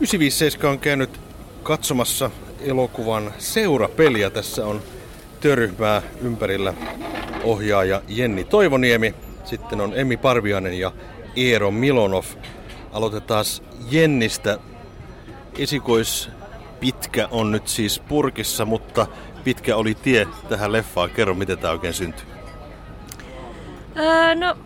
957 on käynyt katsomassa elokuvan seurapeliä. Tässä on työryhmää ympärillä ohjaaja Jenni Toivoniemi, sitten on Emmi Parvianen ja Eero Milonov. Aloitetaan Jennistä. Esikois pitkä on nyt siis purkissa, mutta pitkä oli tie tähän leffaan. Kerro, miten tämä oikein syntyi. Öö, no,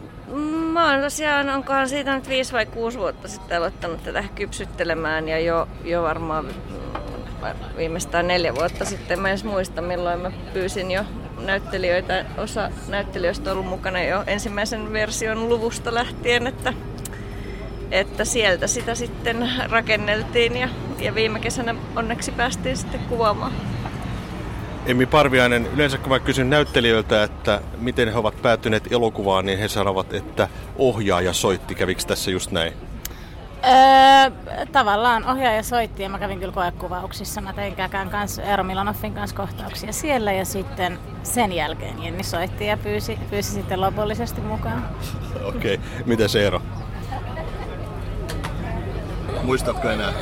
mä oon tosiaan, onkohan siitä nyt viisi vai kuusi vuotta sitten aloittanut tätä kypsyttelemään ja jo, jo varmaan mm, viimeistään neljä vuotta sitten. Mä en muista milloin mä pyysin jo näyttelijöitä. Osa näyttelijöistä on ollut mukana jo ensimmäisen version luvusta lähtien, että, että sieltä sitä sitten rakenneltiin ja, ja viime kesänä onneksi päästiin sitten kuvaamaan. Emmi Parviainen, yleensä kun mä kysyn näyttelijöiltä, että miten he ovat päätyneet elokuvaan, niin he sanovat, että ohjaaja soitti. Kävikö tässä just näin? Öö, tavallaan ohjaaja soitti ja mä kävin kyllä koekuvauksissa. Mä tein Käkän kanssa, Eero Milanoffin kanssa kohtauksia siellä ja sitten sen jälkeen Jenni soitti ja pyysi, pyysi sitten lopullisesti mukaan. Okei, okay. miten se Eero? Muistatko enää?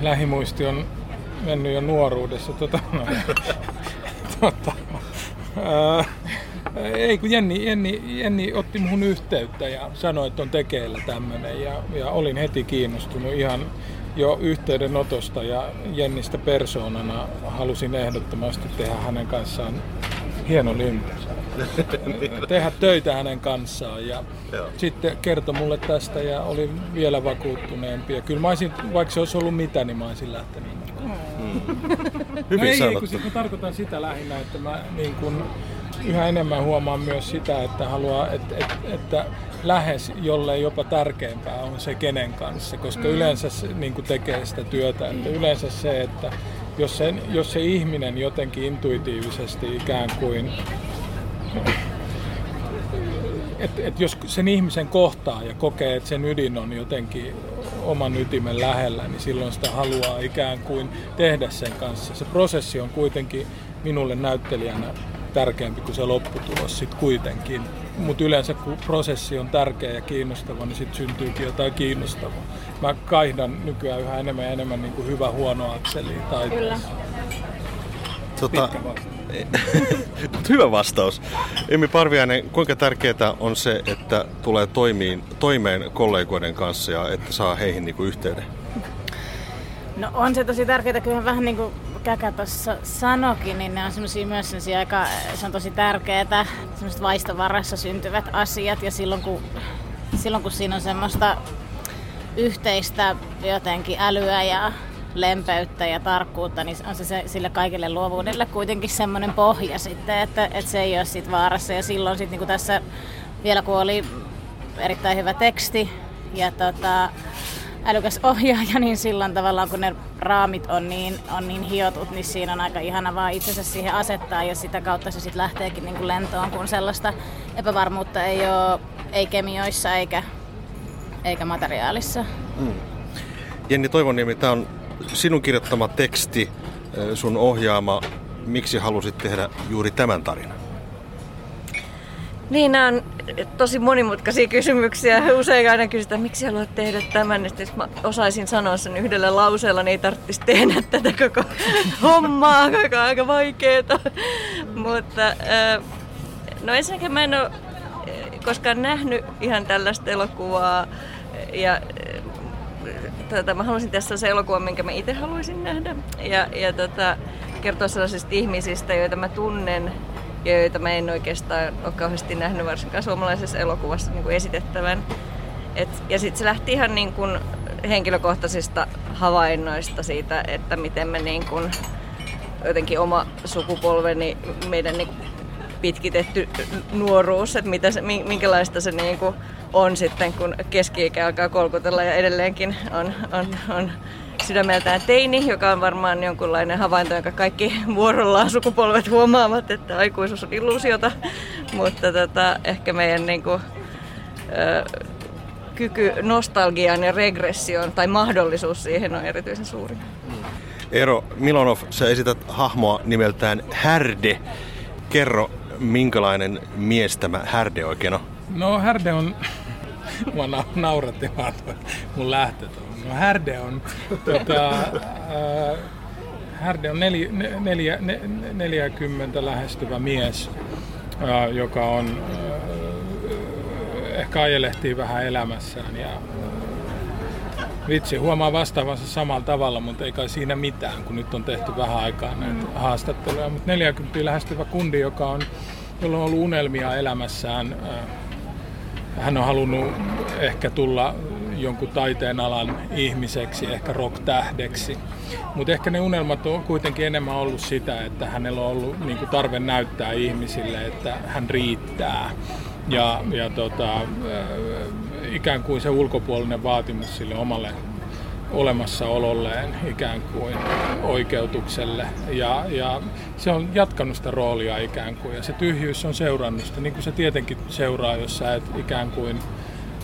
Lähimuisti on mennyt jo nuoruudessa. Tota, no, tota, ää, ei, kun Jenni, Jenni, Jenni otti muhun yhteyttä ja sanoi, että on tekeillä tämmöinen ja, ja olin heti kiinnostunut ihan jo yhteydenotosta ja Jennistä persoonana halusin ehdottomasti tehdä hänen kanssaan hieno lympys. tehdä töitä hänen kanssaan ja Joo. sitten kertoi mulle tästä ja oli vielä vakuuttuneempi. Ja kyllä mä olisin, vaikka se olisi ollut mitä, niin mä olisin lähtenyt. Mm. Hyvin no ei, sanottu. Ei, kun mä tarkoitan sitä lähinnä, että mä niin kun, yhä enemmän huomaan myös sitä, että haluaa, että, että, että lähes jolle jopa tärkeämpää on se kenen kanssa, koska mm. yleensä se niin kuin tekee sitä työtä. Että yleensä se, että jos se, jos se ihminen jotenkin intuitiivisesti ikään kuin että et jos sen ihmisen kohtaa ja kokee, että sen ydin on jotenkin oman ytimen lähellä, niin silloin sitä haluaa ikään kuin tehdä sen kanssa. Se prosessi on kuitenkin minulle näyttelijänä tärkeämpi kuin se lopputulos sitten kuitenkin. Mutta yleensä kun prosessi on tärkeä ja kiinnostava, niin sitten syntyykin jotain kiinnostavaa. Mä kaihdan nykyään yhä enemmän ja enemmän niin kuin hyvä huono akseli tai Kyllä. Tota, hyvä vastaus. Emmi Parviainen, kuinka tärkeää on se, että tulee toimiin, toimeen kollegoiden kanssa ja että saa heihin niin kuin yhteyden? No on se tosi tärkeää, kyllä vähän niin kuin Käkä tuossa sanokin, niin ne on semmoisia myös semmosia aika, se on tosi tärkeää, semmoiset vaistovarassa syntyvät asiat ja silloin kun, silloin kun siinä on semmoista yhteistä jotenkin älyä ja lempeyttä ja tarkkuutta, niin on se, se sille kaikille luovuudelle kuitenkin semmoinen pohja sitten, että, että se ei ole sit vaarassa. Ja silloin sitten niin tässä vielä kun oli erittäin hyvä teksti ja tota, älykäs ohjaaja, niin silloin tavallaan kun ne raamit on niin, on niin hiotut, niin siinä on aika ihana vaan itsensä siihen asettaa ja sitä kautta se sitten lähteekin niin kuin lentoon, kun sellaista epävarmuutta ei ole ei kemioissa eikä, eikä materiaalissa. Mm. Jenni Toivoniemi, tämä on sinun kirjoittama teksti, sun ohjaama. Miksi halusit tehdä juuri tämän tarinan? Niin, nämä on tosi monimutkaisia kysymyksiä. Usein aina kysytään, miksi haluat tehdä tämän. Sitten jos mä osaisin sanoa sen yhdellä lauseella, niin ei tarvitsisi tehdä tätä koko hommaa, joka on aika vaikeaa. Mutta no ensinnäkin mä en ole koskaan nähnyt ihan tällaista elokuvaa. Ja tota, mä halusin tässä se elokuva, minkä mä itse haluaisin nähdä. Ja, ja tota, kertoa sellaisista ihmisistä, joita mä tunnen ja joita mä en oikeastaan ole kauheasti nähnyt varsinkaan suomalaisessa elokuvassa niin kuin esitettävän. Et, ja sitten se lähti ihan niin kuin henkilökohtaisista havainnoista siitä, että miten me niin kuin, jotenkin oma sukupolveni, meidän niin pitkitetty nuoruus, että mitä se, minkälaista se niin kuin on sitten, kun keski-ikä alkaa kolkutella ja edelleenkin on, on, on sydämeltään teini, joka on varmaan jonkunlainen havainto, jonka kaikki vuorollaan sukupolvet huomaavat, että aikuisuus on illuusiota, mutta tota, ehkä meidän niin kuin, ö, kyky nostalgiaan ja regressioon tai mahdollisuus siihen on erityisen suuri. Eero Milonov, sä esität hahmoa nimeltään Härde. Kerro, minkälainen mies tämä Härde oikein on? No Härde on, mua nauratti vaan mun lähtöt on No Härde on, tota, äh, Härde on neli, neljä, ne, 40 lähestyvä mies, äh, joka on äh, ehkä ajelehtii vähän elämässään ja Vitsi, huomaa vastaavansa samalla tavalla, mutta ei kai siinä mitään, kun nyt on tehty vähän aikaa näitä mm. haastatteluja. Mutta 40 lähestyvä kundi, joka on, jolla on ollut unelmia elämässään. Hän on halunnut ehkä tulla jonkun taiteen alan ihmiseksi, ehkä rock-tähdeksi. Mutta ehkä ne unelmat on kuitenkin enemmän ollut sitä, että hänellä on ollut niin tarve näyttää ihmisille, että hän riittää. Ja, ja tota, ikään kuin se ulkopuolinen vaatimus sille omalle olemassaololleen ikään kuin oikeutukselle. Ja, ja se on jatkanut sitä roolia ikään kuin ja se tyhjyys on seurannut sitä, niin kuin se tietenkin seuraa, jos sä et ikään kuin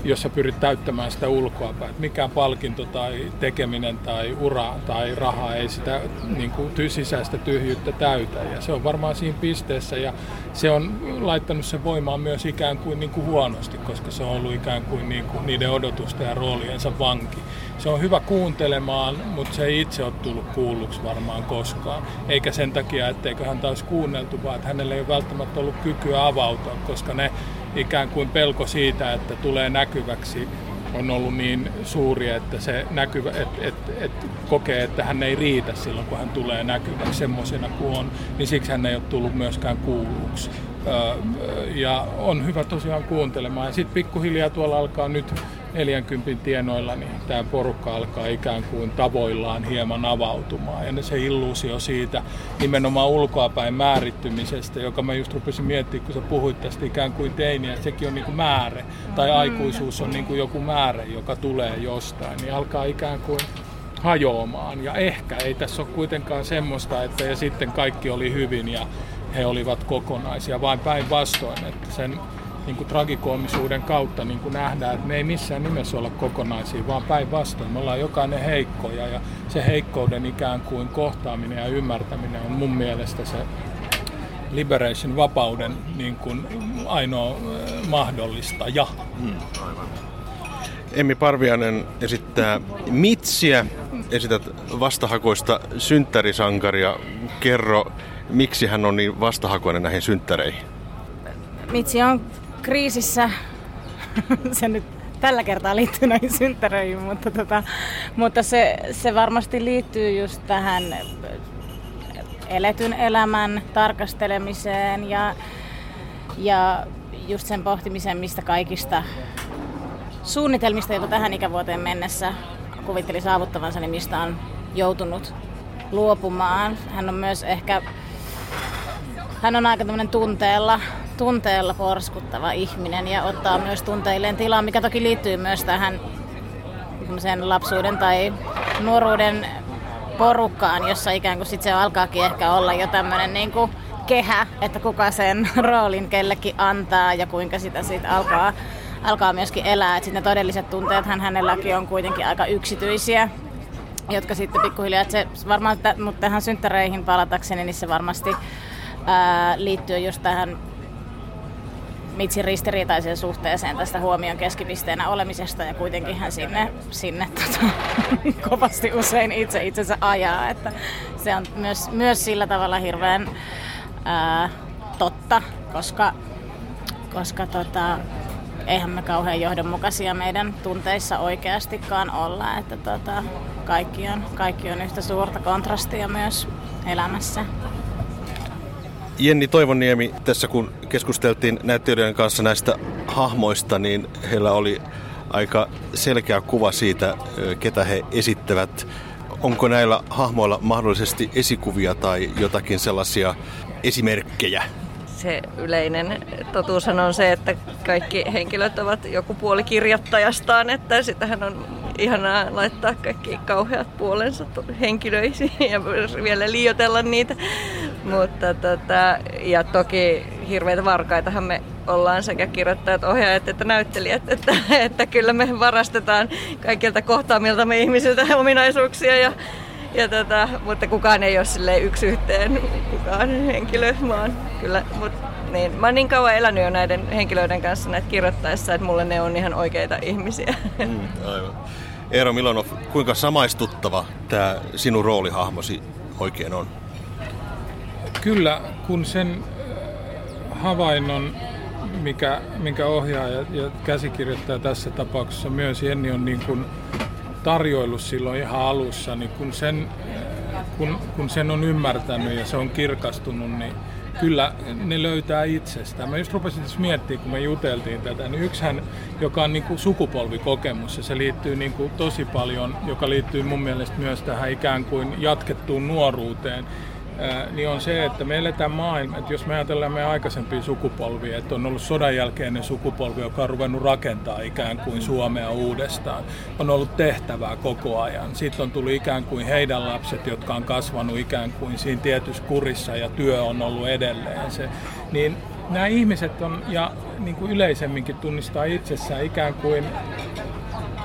jos sä pyrit täyttämään sitä ulkoapäin. Mikään palkinto tai tekeminen tai ura tai raha ei sitä niin kuin, sisäistä tyhjyyttä täytä. Ja se on varmaan siinä pisteessä ja se on laittanut sen voimaan myös ikään kuin, niin kuin huonosti, koska se on ollut ikään kuin, niin kuin niiden odotusten ja rooliensa vanki. Se on hyvä kuuntelemaan, mutta se ei itse ole tullut kuulluksi varmaan koskaan. Eikä sen takia, etteikö hän taas kuunneltu, vaan että hänellä ei ole välttämättä ollut kykyä avautua, koska ne ikään kuin pelko siitä, että tulee näkyväksi, on ollut niin suuri, että se näkyvä, et, et, et kokee, että hän ei riitä silloin, kun hän tulee näkyväksi semmoisena kuin on, niin siksi hän ei ole tullut myöskään kuulluksi. Ja on hyvä tosiaan kuuntelemaan. Ja sitten pikkuhiljaa tuolla alkaa nyt 40 tienoilla, niin tämä porukka alkaa ikään kuin tavoillaan hieman avautumaan. Ja se illuusio siitä nimenomaan ulkoapäin määrittymisestä, joka mä just rupesin miettimään, kun sä puhuit tästä ikään kuin teiniä, että sekin on niin kuin määrä, tai mm. aikuisuus on niin kuin joku määrä, joka tulee jostain, niin alkaa ikään kuin hajoamaan. Ja ehkä ei tässä ole kuitenkaan semmoista, että ja sitten kaikki oli hyvin ja he olivat kokonaisia, vaan päinvastoin, sen niin kuin tragikoomisuuden kautta niin kuin nähdään, että me ei missään nimessä olla kokonaisia, vaan päinvastoin. Me ollaan jokainen heikkoja ja se heikkouden ikään kuin kohtaaminen ja ymmärtäminen on mun mielestä se liberation, vapauden niin kuin ainoa mahdollistaja. Hmm. Emmi Parvianen esittää Mitsiä, esität vastahakoista synttärisankaria. Kerro, miksi hän on niin vastahakoinen näihin synttäreihin? Mitsi on kriisissä. se nyt tällä kertaa liittyy näihin synttäreihin, mutta, tota, mutta se, se varmasti liittyy just tähän eletyn elämän tarkastelemiseen ja, ja just sen pohtimiseen, mistä kaikista suunnitelmista, joita tähän ikävuoteen mennessä kuvitteli saavuttavansa, niin mistä on joutunut luopumaan. Hän on myös ehkä, hän on aika tämmöinen tunteella tunteella porskuttava ihminen ja ottaa myös tunteilleen tilaa, mikä toki liittyy myös tähän lapsuuden tai nuoruuden porukkaan, jossa ikään kuin sit se alkaakin ehkä olla jo tämmöinen niin kuin kehä, että kuka sen roolin kellekin antaa ja kuinka sitä sitten alkaa, alkaa myöskin elää. Että ne todelliset tunteet hän hänelläkin on kuitenkin aika yksityisiä, jotka sitten pikkuhiljaa, että se varmaan, mutta tähän synttäreihin palatakseni, niin se varmasti ää, liittyy just tähän Mitsin ristiriitaiseen suhteeseen tästä huomion keskipisteenä olemisesta ja kuitenkin hän sinne, sinne tota, kovasti usein itse itsensä ajaa. Että se on myös, myös sillä tavalla hirveän ää, totta, koska, koska tota, eihän me kauhean johdonmukaisia meidän tunteissa oikeastikaan olla. Että tota, kaikki, on, kaikki on yhtä suurta kontrastia myös elämässä. Jenni Toivoniemi, tässä kun keskusteltiin näyttelijöiden kanssa näistä hahmoista, niin heillä oli aika selkeä kuva siitä, ketä he esittävät. Onko näillä hahmoilla mahdollisesti esikuvia tai jotakin sellaisia esimerkkejä? Se yleinen totuus on se, että kaikki henkilöt ovat joku puoli kirjoittajastaan, että sitähän on ihanaa laittaa kaikki kauheat puolensa henkilöisiin ja vielä liioitella niitä. Mutta tota, ja toki hirveitä varkaitahan me ollaan sekä kirjoittajat, ohjaajat että näyttelijät, että, että kyllä me varastetaan kaikilta kohtaamilta ihmisiltä ominaisuuksia ja ja tota, mutta kukaan ei ole sille yksi yhteen kukaan henkilö, vaan kyllä, mut, niin. Mä oon niin kauan elänyt jo näiden henkilöiden kanssa näitä kirjoittaessa, että mulle ne on ihan oikeita ihmisiä. Mm, aivan. Eero Milonov, kuinka samaistuttava tämä sinun roolihahmosi oikein on? Kyllä, kun sen havainnon, mikä, mikä ohjaaja ja käsikirjoittaja tässä tapauksessa myös Jenni on niin kuin tarjoillut silloin ihan alussa, niin kun sen, kun, kun sen on ymmärtänyt ja se on kirkastunut, niin kyllä ne löytää itsestään. Mä just rupesin tässä miettimään, kun me juteltiin tätä, niin yksihän, joka on niin kuin sukupolvikokemus, ja se liittyy niin kuin tosi paljon, joka liittyy mun mielestä myös tähän ikään kuin jatkettuun nuoruuteen, niin on se, että me eletään maailma, että jos me ajatellaan meidän aikaisempia sukupolvia, että on ollut sodan jälkeinen sukupolvi, joka on ruvennut rakentaa ikään kuin Suomea uudestaan, on ollut tehtävää koko ajan. Sitten on tullut ikään kuin heidän lapset, jotka on kasvanut ikään kuin siinä tietyssä kurissa ja työ on ollut edelleen se. Niin nämä ihmiset on, ja niin kuin yleisemminkin tunnistaa itsessään ikään kuin,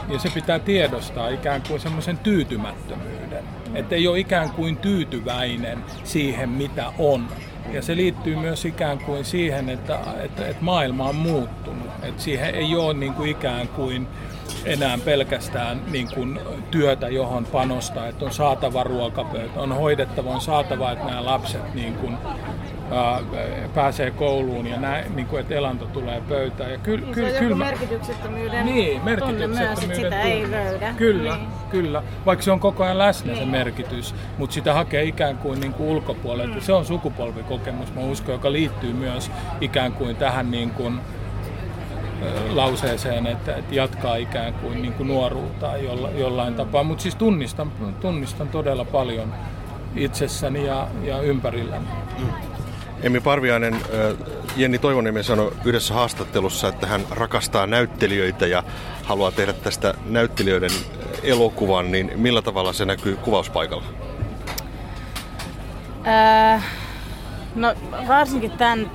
ja se pitää tiedostaa ikään kuin semmoisen tyytymättömyyden että ei ole ikään kuin tyytyväinen siihen, mitä on. Ja se liittyy myös ikään kuin siihen, että, että, että maailma on muuttunut. Että siihen ei ole niin kuin ikään kuin enää pelkästään niin kuin työtä, johon panostaa, että on saatava ruokapöytä, on hoidettava, on saatava, että nämä lapset niin kuin pääsee kouluun ja näin, niin kuin, että elanto tulee pöytään. Ja kyllä, niin kyllä, kyllä, merkityksettömyyden niin, merkityksettömyyden myös, sitä ei löydä. Kyllä, niin. kyllä. Vaikka se on koko ajan läsnä niin. se merkitys, mutta sitä hakee ikään kuin, niin kuin ulkopuolelta. Mm. Se on sukupolvikokemus, mä uskon, joka liittyy myös ikään kuin tähän niin kuin, lauseeseen, että, että jatkaa ikään kuin, niin kuin nuoruutta jolla, jollain tapaa. Mutta siis tunnistan, tunnistan todella paljon itsessäni ja, ja ympärilläni. Mm. Emmi Parviainen, Jenni Toivoniemi sanoi yhdessä haastattelussa, että hän rakastaa näyttelijöitä ja haluaa tehdä tästä näyttelijöiden elokuvan, niin millä tavalla se näkyy kuvauspaikalla? Äh, no varsinkin tämän,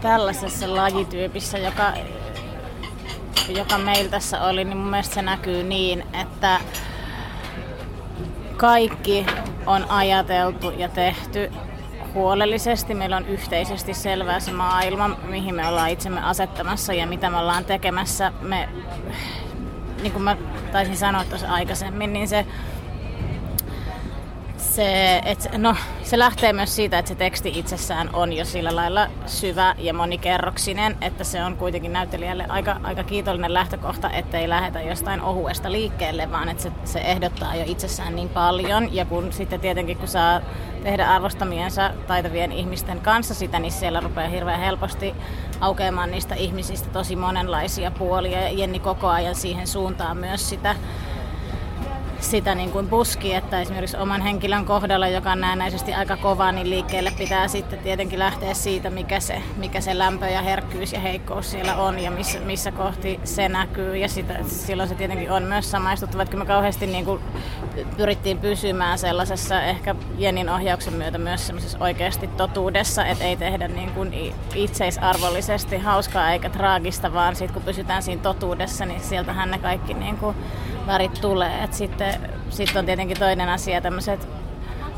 tällaisessa lajityypissä, joka, joka meillä tässä oli, niin mun mielestä se näkyy niin, että kaikki on ajateltu ja tehty huolellisesti. Meillä on yhteisesti selvää se maailma, mihin me ollaan itsemme asettamassa ja mitä me ollaan tekemässä. Me, niin kuin mä taisin sanoa tuossa aikaisemmin, niin se se, et, no, se lähtee myös siitä, että se teksti itsessään on jo sillä lailla syvä ja monikerroksinen, että se on kuitenkin näyttelijälle aika, aika kiitollinen lähtökohta, ettei lähdetä jostain ohuesta liikkeelle, vaan että se, se ehdottaa jo itsessään niin paljon. Ja kun sitten tietenkin, kun saa tehdä arvostamiensa taitavien ihmisten kanssa sitä, niin siellä rupeaa hirveän helposti aukeamaan niistä ihmisistä tosi monenlaisia puolia. Ja Jenni koko ajan siihen suuntaan myös sitä sitä niin kuin puski, että esimerkiksi oman henkilön kohdalla, joka on näennäisesti aika kova, niin liikkeelle pitää sitten tietenkin lähteä siitä, mikä se, mikä se lämpö ja herkkyys ja heikkous siellä on ja missä, missä kohti se näkyy. Ja sitä, silloin se tietenkin on myös samaistuttava, että me kauheasti niin kuin pyrittiin pysymään sellaisessa ehkä Jenin ohjauksen myötä myös semmoisessa oikeasti totuudessa, että ei tehdä niin kuin itseisarvollisesti hauskaa eikä traagista, vaan sitten kun pysytään siinä totuudessa, niin sieltähän ne kaikki niin kuin värit tulee. Et sitten, sitten on tietenkin toinen asia tämmöiset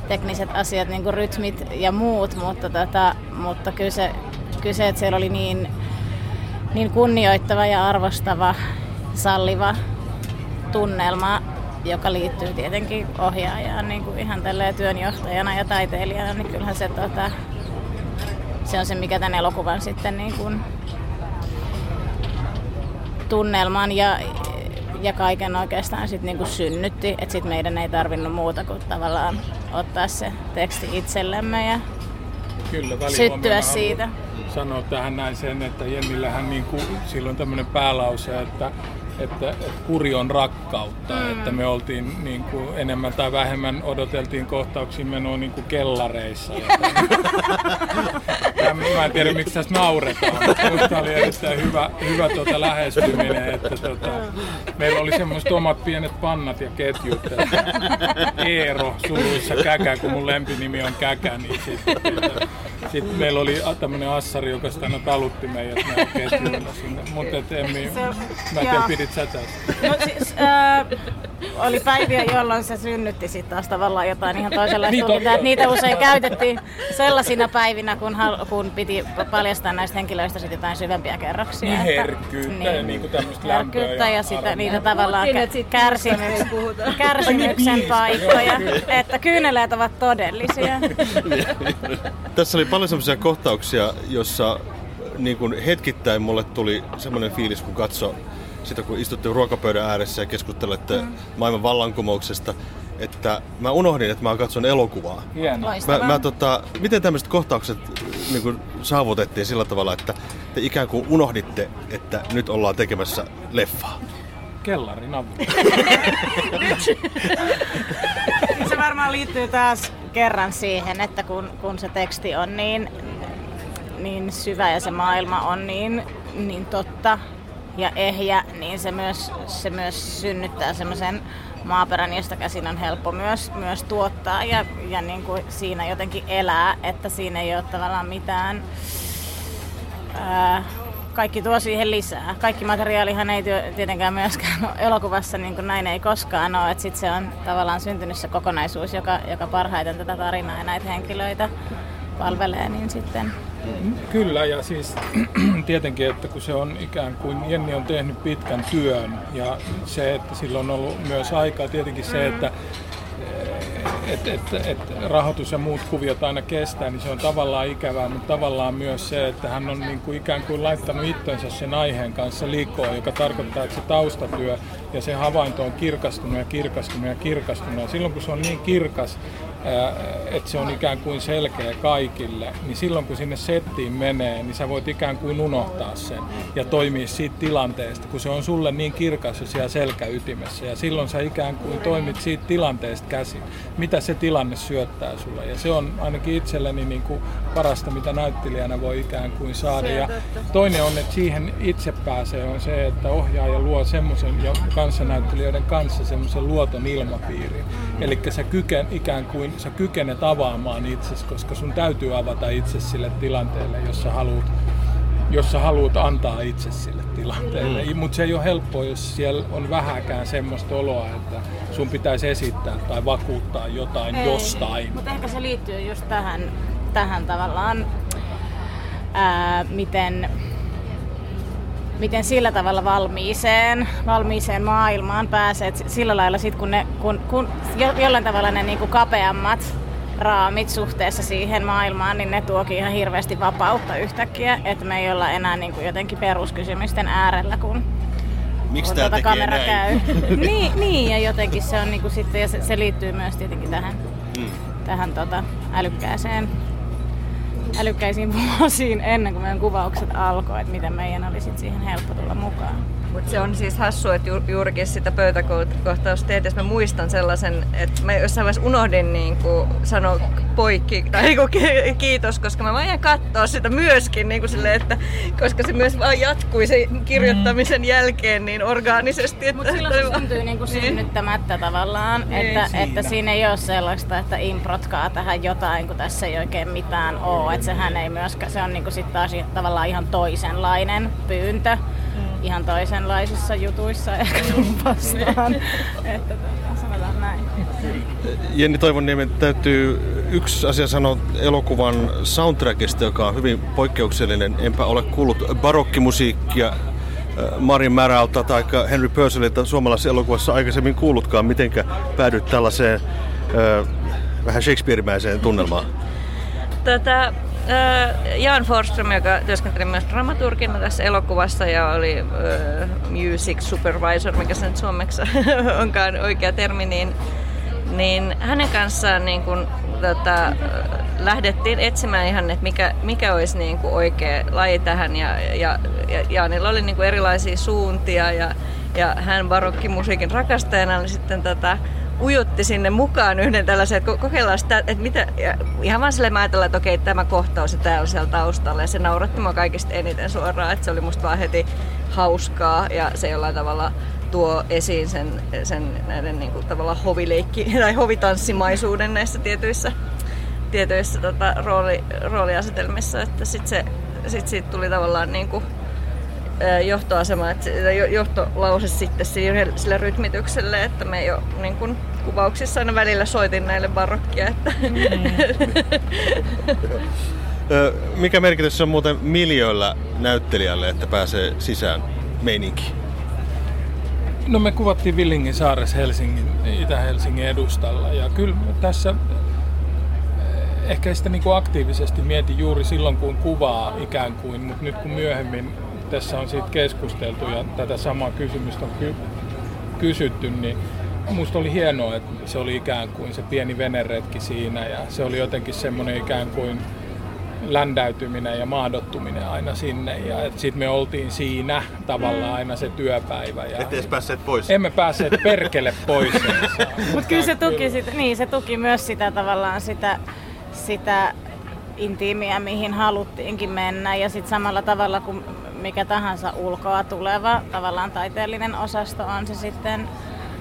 tekniset asiat, niin kuin rytmit ja muut, mutta, tota, mutta kyllä se, kyllä se, että siellä oli niin, niin kunnioittava ja arvostava, salliva tunnelma, joka liittyy tietenkin ohjaajaan niin kuin ihan työnjohtajana ja taiteilijana, niin kyllähän se, tota, se on se, mikä tämän elokuvan sitten niin kuin tunnelman ja ja kaiken oikeastaan sit niinku synnytti, että sit meidän ei tarvinnut muuta kuin tavallaan ottaa se teksti itsellemme ja Kyllä, syttyä siitä. Sanoa tähän näin sen, että Jennillähän niinku, silloin tämmöinen päälause, että että, että kuri on rakkautta, mm. että me oltiin niin kuin, enemmän tai vähemmän odoteltiin kohtauksia menoa niin kuin kellareissa. mä en tiedä miksi tässä nauretaan, mutta oli erittäin hyvä, hyvä tuota lähestyminen, että tuota, meillä oli semmoiset omat pienet pannat ja ketjut. Eero suruissa käkä, kun mun lempinimi on käkä, niin sitten sitten meillä oli tämmöinen assari, joka sitä aina talutti meidät ketjuilla sinne. Mutta et Emmi, mä en tiedä, pidit sä tästä. No siis, äh, oli päiviä, jolloin se synnytti sitten taas tavallaan jotain ihan toisenlaista Niin, tulkintaa. Niitä usein käytettiin sellaisina päivinä, kun, hal- kun piti paljastaa näistä henkilöistä sitten jotain syvempiä kerroksia. Niin että- herkkyyttä ja niinku tämmöistä lämpöä Herkkyyttä ja ja, sitä, niitä tavallaan kä- että sit- kärsimys, puhutaan. kärsimyksen Niin, paikkoja. että kyyneleet ovat todellisia. Tässä oli paljon semmoisia kohtauksia, jossa niin kuin hetkittäin mulle tuli semmoinen fiilis, kun katso sitä, kun istutte ruokapöydän ääressä ja keskustelette mm. maailman vallankumouksesta, että mä unohdin, että mä katson elokuvaa. Mä, mä tota, miten tämmöiset kohtaukset niin kuin saavutettiin sillä tavalla, että te ikään kuin unohditte, että nyt ollaan tekemässä leffaa? Kellarin avulla. Se varmaan liittyy taas kerran siihen, että kun, kun se teksti on niin, niin syvä ja se maailma on niin, niin totta ja ehjä, niin se myös, se myös synnyttää semmoisen maaperän, josta käsin on helppo myös, myös tuottaa ja, ja niin kuin siinä jotenkin elää, että siinä ei ole tavallaan mitään ää, kaikki tuo siihen lisää. Kaikki materiaalihan ei tietenkään myöskään ole elokuvassa, niin kuin näin ei koskaan ole. Että sit se on tavallaan syntynyt se kokonaisuus, joka, joka parhaiten tätä tarinaa ja näitä henkilöitä palvelee, niin sitten Kyllä, ja siis tietenkin, että kun se on ikään kuin Jenni on tehnyt pitkän työn ja se, että sillä on ollut myös aikaa, tietenkin se, että et, et, et rahoitus ja muut kuviot aina kestää, niin se on tavallaan ikävää, mutta tavallaan myös se, että hän on niin kuin ikään kuin laittanut itsensä sen aiheen kanssa likoon, joka tarkoittaa, että se taustatyö ja se havainto on kirkastunut ja kirkastunut ja kirkastunut. Ja silloin kun se on niin kirkas, että se on ikään kuin selkeä kaikille, niin silloin kun sinne settiin menee, niin sä voit ikään kuin unohtaa sen ja toimia siitä tilanteesta, kun se on sulle niin kirkas ja siellä selkäytimessä. Ja silloin sä ikään kuin toimit siitä tilanteesta käsin, mitä se tilanne syöttää sulle. Ja se on ainakin itselleni niin kuin parasta, mitä näyttelijänä voi ikään kuin saada. Ja toinen on, että siihen itse pääsee, on se, että ohjaaja luo semmoisen ja kanssanäyttelijöiden kanssa semmoisen luoton ilmapiirin. Eli sä kyken, ikään kuin sä kykenet avaamaan itsesi, koska sun täytyy avata itse sille tilanteelle, jos sä haluat jos sä haluat antaa itse sille tilanteelle. Mm. Mutta se ei ole helppoa, jos siellä on vähäkään semmoista oloa, että sun pitäisi esittää tai vakuuttaa jotain Ei, jostain. Mutta ehkä se liittyy just tähän, tähän tavallaan, ää, miten, miten sillä tavalla valmiiseen, valmiiseen maailmaan pääsee. Et sillä lailla sit kun, ne, kun, kun jo, jollain tavalla ne niinku kapeammat raamit suhteessa siihen maailmaan, niin ne tuokin ihan hirveästi vapautta yhtäkkiä, että me ei olla enää niinku jotenkin peruskysymysten äärellä, kun Miksi tää tuota tekee kamera näin? käy. niin, niin, ja jotenkin se on niinku sitten, ja se, se liittyy myös tietenkin tähän, Mm. tähän tota, älykkääseen älykkäisiin vuosiin ennen kuin meidän kuvaukset alkoi, että miten meidän oli sit siihen helppo tulla mukaan. Mutta se on siis hassu, että ju- juurikin sitä pöytäkohtausta tehdessä mä muistan sellaisen, että mä jossain vaiheessa unohdin niin kuin sanoa poikki tai niin kuin ki- kiitos, koska mä vaan katsoa sitä myöskin, niin kuin silleen, että, koska se myös vaan jatkui se kirjoittamisen jälkeen niin orgaanisesti. Mutta silloin se syntyy niinku synnyttämättä tavallaan, Niin, että, siinä. että siinä ei ole sellaista, että improtkaa tähän jotain, kun tässä ei oikein mitään ole. Että sehän ei myöskään, se on niinku sit taas tavallaan ihan toisenlainen pyyntö. Ihan toisenlaisissa jutuissa ehkä tullut vastaan. että sanotaan näin. Jenni Toivonniemen täytyy yksi asia sanoa elokuvan soundtrackista, joka on hyvin poikkeuksellinen. Enpä ole kuullut barokkimusiikkia äh, Marin Märältä tai Henry Purcellilta suomalaisessa elokuvassa aikaisemmin kuullutkaan. Mitenkä päädyt tällaiseen äh, vähän Shakespeare-mäiseen tunnelmaan? Tätä äh, Jan Forsström, joka työskenteli myös dramaturgina tässä elokuvassa ja oli äh, music supervisor, mikä se nyt suomeksi onkaan oikea termi, niin, niin hänen kanssaan niin kun, tota, äh, lähdettiin etsimään ihan, että mikä, mikä olisi niin kuin oikea laji tähän ja, ja, ja Jaanilla oli niin kuin erilaisia suuntia ja, ja hän barokkimusiikin rakastajana niin sitten tota, ujutti sinne mukaan yhden tällaisen, että ko- kokeillaan sitä, että mitä, ja ihan vaan silleen mä ajatella, että okei, tämä kohtaus ja tämä on siellä taustalla. Ja se nauratti mua kaikista eniten suoraan, että se oli musta vaan heti hauskaa ja se jollain tavalla tuo esiin sen, sen näiden niin kuin, tavallaan hovileikki tai hovitanssimaisuuden näissä tietyissä, tietyissä tota, rooli, rooliasetelmissa, että sit se, sit siitä tuli tavallaan niin kuin, johtoasema, että johtolause sitten sille, sille rytmitykselle, että me jo niin kun, kuvauksissa aina välillä soitin näille barokkia. Että. Mm. Mikä merkitys on muuten miljoilla näyttelijälle, että pääsee sisään meininkiin? No me kuvattiin Villingin saaressa Helsingin, Itä-Helsingin edustalla ja kyllä tässä eh, ehkä sitä niin kuin aktiivisesti mietin juuri silloin, kun kuvaa ikään kuin, mutta nyt kun myöhemmin tässä on siitä keskusteltu ja tätä samaa kysymystä on ky- kysytty, niin musta oli hienoa, että se oli ikään kuin se pieni veneretki siinä ja se oli jotenkin semmoinen ikään kuin ländäytyminen ja mahdottuminen aina sinne. Ja sitten me oltiin siinä tavallaan aina se työpäivä. Ja Ette edes päässeet pois. Emme päässeet perkele pois. Mutta kyllä se tuki, sitä, niin, se tuki myös sitä tavallaan sitä, sitä intiimiä, mihin haluttiinkin mennä. Ja sitten samalla tavalla kuin mikä tahansa ulkoa tuleva tavallaan taiteellinen osasto on se sitten,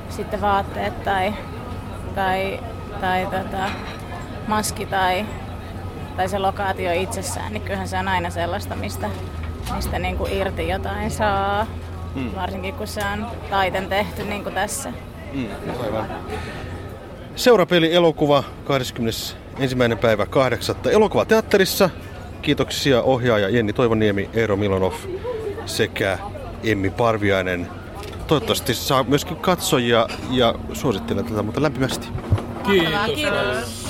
sitten vaatteet tai, tai, tai tota, maski tai tai se lokaatio itsessään, niin kyllähän se on aina sellaista, mistä, mistä niin kuin irti jotain saa. Mm. Varsinkin kun se on taiten tehty niin kuin tässä. Mm, aivan. Seurapeli elokuva 21. päivä 8. elokuvateatterissa. Kiitoksia ohjaaja Jenni Toivoniemi, Eero Milonov sekä Emmi Parviainen. Toivottavasti saa myöskin katsojia ja suosittelen tätä mutta lämpimästi. Kiitos. Kiitos.